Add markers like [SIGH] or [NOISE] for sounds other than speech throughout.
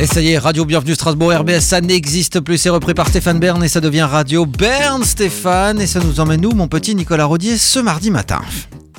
Et ça y est, Radio Bienvenue Strasbourg RBS, ça n'existe plus, c'est repris par Stéphane Bern et ça devient Radio Bern Stéphane. Et ça nous emmène nous, mon petit Nicolas Rodier, ce mardi matin?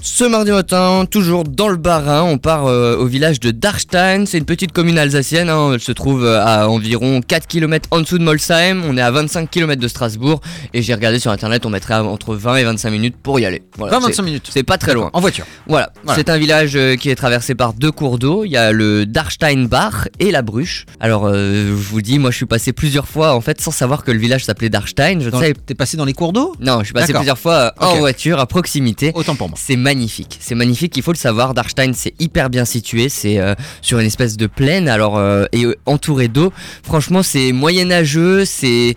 Ce mardi matin, toujours dans le Bas-Rhin, on part euh, au village de Darstein. C'est une petite commune alsacienne. hein. Elle se trouve euh, à environ 4 km en dessous de Molsheim. On est à 25 km de Strasbourg. Et j'ai regardé sur internet, on mettrait entre 20 et 25 minutes pour y aller. Voilà, 20-25 c'est- minutes. C'est pas très loin. En voiture. Voilà, Voilà. c'est un village euh, qui est traversé par deux cours d'eau. Il y a le Darsteinbach et la Bruche. Alors, euh, je vous dis, moi je suis passé plusieurs fois en fait sans savoir que le village s'appelait Darstein. Je T'es passé dans les cours d'eau? Non, je suis passé plusieurs fois en voiture à proximité. Autant pour moi. C'est magnifique, c'est magnifique, il faut le savoir. Darstein, c'est hyper bien situé, c'est euh, sur une espèce de plaine, alors euh, et euh, entouré d'eau. Franchement, c'est moyenâgeux, c'est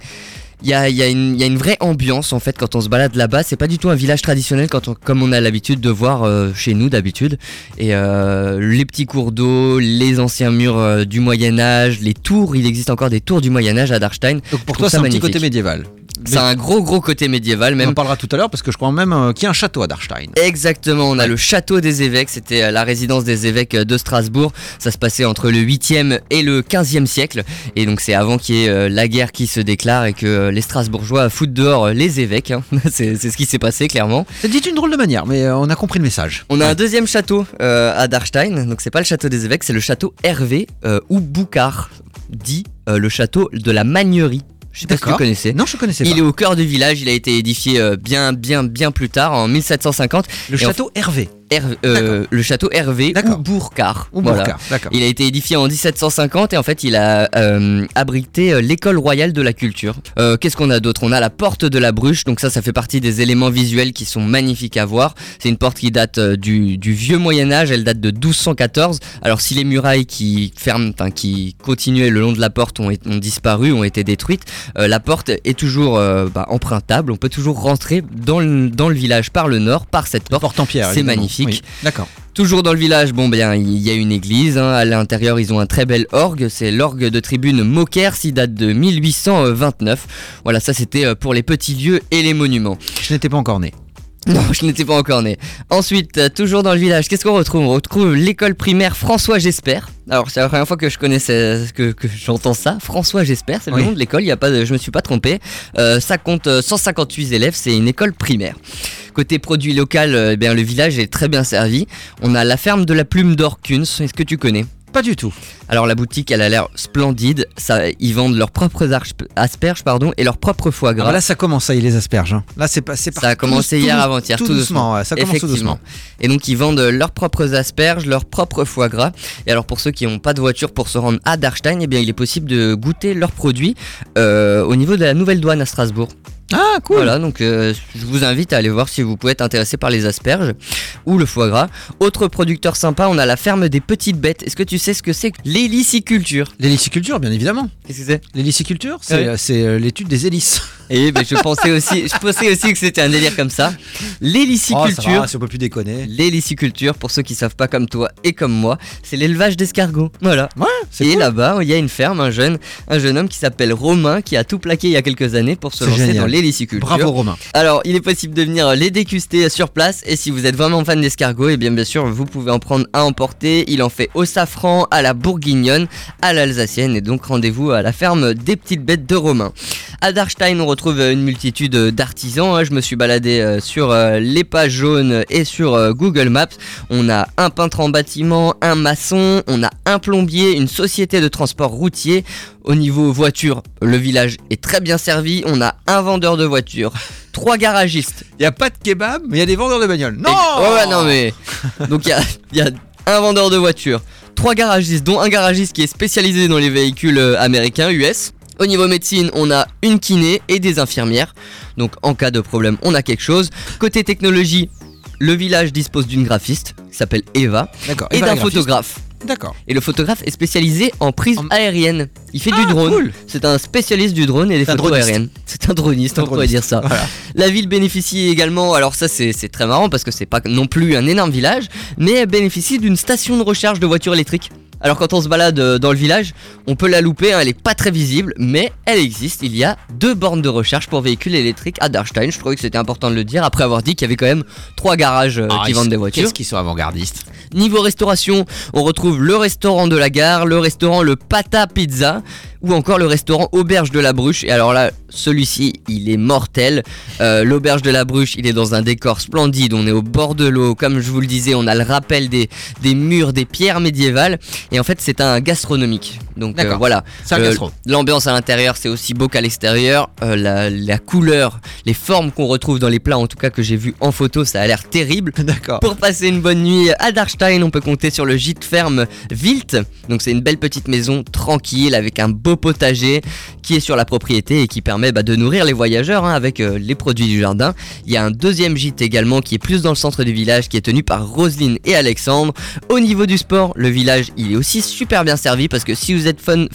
il y a, il y a une il y a une vraie ambiance en fait quand on se balade là-bas. C'est pas du tout un village traditionnel quand on- comme on a l'habitude de voir euh, chez nous d'habitude. Et euh, les petits cours d'eau, les anciens murs euh, du Moyen Âge, les tours. Il existe encore des tours du Moyen Âge à Darstein. Donc pour toi, c'est un petit côté médiéval. C'est un gros gros côté médiéval On même. en parlera tout à l'heure parce que je crois même euh, qu'il y a un château à Darstein. Exactement, on a le château des évêques, c'était euh, la résidence des évêques euh, de Strasbourg. Ça se passait entre le 8e et le 15e siècle. Et donc c'est avant qu'il y ait euh, la guerre qui se déclare et que les Strasbourgeois foutent dehors les évêques. hein. [LAUGHS] c'est ce qui s'est passé clairement. C'est dit d'une drôle de manière, mais on a compris le message. On a un deuxième château à Darstein, donc c'est pas le château des évêques, c'est le château Hervé ou Boucard, dit euh, le château de la Magnerie. Je sais pas si vous D'accord. connaissez. Non, je connaissais Il pas. est au cœur du village, il a été édifié euh, bien bien bien plus tard en 1750. Le et en- château Hervé. Euh, le château Hervé ou Bourcard. Ou. Il a été édifié en 1750 et en fait il a euh, abrité euh, l'école royale de la culture. Euh, Qu'est-ce qu'on a d'autre? On a la porte de la bruche, donc ça ça fait partie des éléments visuels qui sont magnifiques à voir. C'est une porte qui date du, du vieux Moyen Âge, elle date de 1214. Alors si les murailles qui ferment, enfin qui continuaient le long de la porte ont, ont disparu, ont été détruites, la porte est toujours bah, empruntable. On peut toujours rentrer dans le, dans le village par le nord, par cette porte. Porte en pierre. C'est évidemment. Oui, D'accord. Toujours dans le village, bon bien, il y a une église. hein. À l'intérieur, ils ont un très bel orgue. C'est l'orgue de tribune Moquer, qui date de 1829. Voilà, ça c'était euh, pour les petits lieux et les monuments. Je n'étais pas encore né. [LAUGHS] Non, je n'étais pas encore né. Ensuite, euh, toujours dans le village, qu'est-ce qu'on retrouve? On retrouve l'école primaire François J'espère. Alors, c'est la première fois que je connaissais, que, que j'entends ça. François J'espère, c'est le Oui. nom de l'école. Il y a pas, de, je me suis pas trompé. Euh, ça compte euh, 158 élèves. C'est une école primaire. Côté produit local, euh, eh bien le village est très bien servi. On a la ferme de la plume d'or Kunz. Est-ce que tu connais? Pas du tout. alors la boutique, elle a l'air splendide. Ça, ils vendent leurs propres asperges, pardon, et leur propre foie Ah gras. bah là, ça commence, ça y les asperges. hein. Là, c'est pas, c'est Ça a commencé tout- hier avant-hier, tout, tout doucement. ouais, ça commence tout Effectivement. doucement. Et donc ils vendent leurs propres asperges, leurs propres foie gras. Et alors pour ceux qui n'ont pas de voiture pour se rendre à Darstein, eh bien il est possible de goûter leurs produits euh, au niveau de la nouvelle douane à Strasbourg. Ah, cool. Voilà, donc euh, je vous invite à aller voir si vous pouvez être intéressé par les asperges ou le foie gras. Autre producteur sympa, on a la ferme des petites bêtes. Est-ce que tu sais ce que c'est l'héliciculture L'héliciculture, bien évidemment. Qu'est-ce que c'est? L'héliciculture, c'est Ouais. euh, euh, l'étude des hélices. Eh ben je pensais aussi, je pensais aussi que c'était un délire comme ça. Oh, L'héliciculture. va, si on peut plus déconner. L'héliciculture, pour ceux qui savent pas comme toi et comme moi, c'est l'élevage d'escargots. Voilà. Ouais, Et cool. là-bas, il y a une ferme, un jeune, un jeune homme qui s'appelle Romain, qui a tout plaqué il y a quelques années pour se lancer génial. dans l'héliciculture. Bravo Romain. Alors, il est possible de venir les déguster sur place. Et si vous êtes vraiment fan d'escargots, et bien bien sûr, vous pouvez en prendre à emporter. Il en fait au safran, à la bourguignonne, à l'alsacienne. Et donc, rendez-vous à la ferme des petites bêtes de Romain. À Darstein, on retrouve euh, une multitude euh, d'artisans. hein. Je me suis baladé euh, sur les pages jaunes et sur Google Maps. On a un peintre en bâtiment, un maçon, on a un plombier, une société de transport routier. Au niveau voiture, le village est très bien servi. On a un vendeur de voitures, [LAUGHS] trois garagistes. Il y a pas de kebab, mais il y a des vendeurs de bagnoles. Non Et- ouais, ouais, non mais. [LAUGHS] Donc il y a, il y a un vendeur de voitures, trois garagistes, dont un garagiste qui est spécialisé dans les véhicules américains, US. Au niveau médecine, on a une kiné et des infirmières. Donc en cas de problème, on a quelque chose. Côté technologie, le village dispose d'une graphiste qui s'appelle Eva D'accord. et d'un la graphiste. photographe. D'accord. Et le photographe est spécialisé en prise En- aérienne. Il fait Ah, du drone. cool. C'est un spécialiste du drone et des C'est un photos droniste. aériennes. C'est un droniste, Un on pourrait droniste. dire ça. Voilà. La ville bénéficie également, alors ça c'est c'est très marrant parce que c'est pas non plus un énorme village, mais elle bénéficie d'une station de recharge de voitures électriques. Alors quand on se balade euh, dans le village, on peut la louper, hein, elle est pas très visible, mais elle existe. Il y a deux bornes de recharge pour véhicules électriques à Darstein. Je trouvais que c'était important de le dire après avoir dit qu'il y avait quand même trois garages euh, Ah, qui vendent des voitures. Qu'est-ce qu'ils sont avant-gardistes? Niveau restauration, on retrouve le restaurant de la gare, le restaurant Le Pata Pizza ou encore le restaurant Auberge de la Bruche. Et alors là, celui-ci, il est mortel. Euh, L'Auberge de la Bruche, il est dans un décor splendide. On est au bord de l'eau. Comme je vous le disais, on a le rappel des, des murs, des pierres médiévales. Et en fait, c'est un gastronomique. Donc euh, voilà. C'est un Euh. L'ambiance à l'intérieur, c'est aussi beau qu'à l'extérieur. Euh, la, la couleur, les formes qu'on retrouve dans les plats, en tout cas que j'ai vu en photo, ça a l'air terrible. D'accord. Pour passer une bonne nuit à Darstein, on peut compter sur le gîte ferme Wilt. Donc c'est une belle petite maison tranquille avec un beau potager qui est sur la propriété et qui permet bah, de nourrir les voyageurs hein, avec euh, les produits du jardin. Il y a un deuxième gîte également qui est plus dans le centre du village qui est tenu par Roselyne et Alexandre. Au niveau du sport, le village il est aussi super bien servi parce que si vous êtes fan,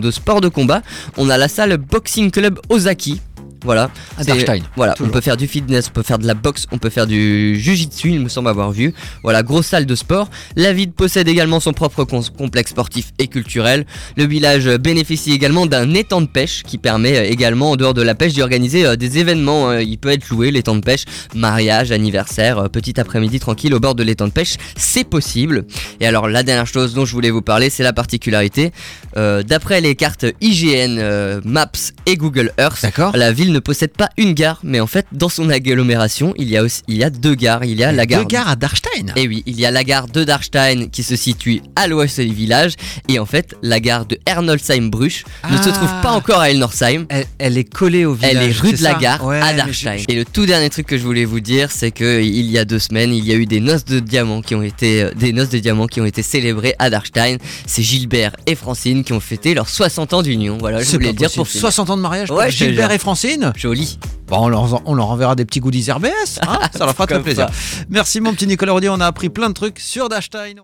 de sport de combat, on a la salle Boxing Club Ozaki. Voilà, Darstein. voilà, Toujours. on peut faire du fitness, on peut faire de la boxe, on peut faire du jujitsu, il me semble avoir vu. Voilà, grosse salle de sport. La ville possède également son propre complexe sportif et culturel. Le village bénéficie également d'un étang de pêche qui permet euh, également, en dehors de la pêche, d'y organiser euh, des événements. hein. Il peut être loué, l'étang de pêche, mariage, anniversaire, euh, petit après-midi tranquille au bord de l'étang de pêche, c'est possible. Et alors, la dernière chose dont je voulais vous parler, c'est la particularité. Euh, D'après les cartes IGN, euh, Maps et Google Earth, D'accord. la ville ne possède pas une gare, mais en fait, dans son agglomération, il y a aussi il y a deux gares. Il y a la gare. Deux gares à Darstein. Et oui, il y a la gare de Darstein qui se situe à l'ouest du village, et en fait, la gare de Ernolsheim-Bruch ne se Ah. trouve pas encore à Elnorsheim. Elle, elle est collée au village. Elle est rue de la gare Ouais, à Darstein. je- Et le tout dernier truc que je voulais vous dire, c'est que il y a deux semaines, il y a eu des noces de diamants qui ont été euh, des noces de diamants qui ont été célébrées à Darstein. C'est Gilbert et Francine qui ont fêté leurs 60 ans d'union. Voilà, je voulais dire possible. pour finir. 60 ans de mariage Ouais, Gilbert et Francine. Joli. Bon, on leur, on leur enverra des petits goodies RBS. hein, [LAUGHS] ça leur fera très plaisir. ça. Merci mon petit Nicolas Rodier, on a appris plein de trucs sur Darstein.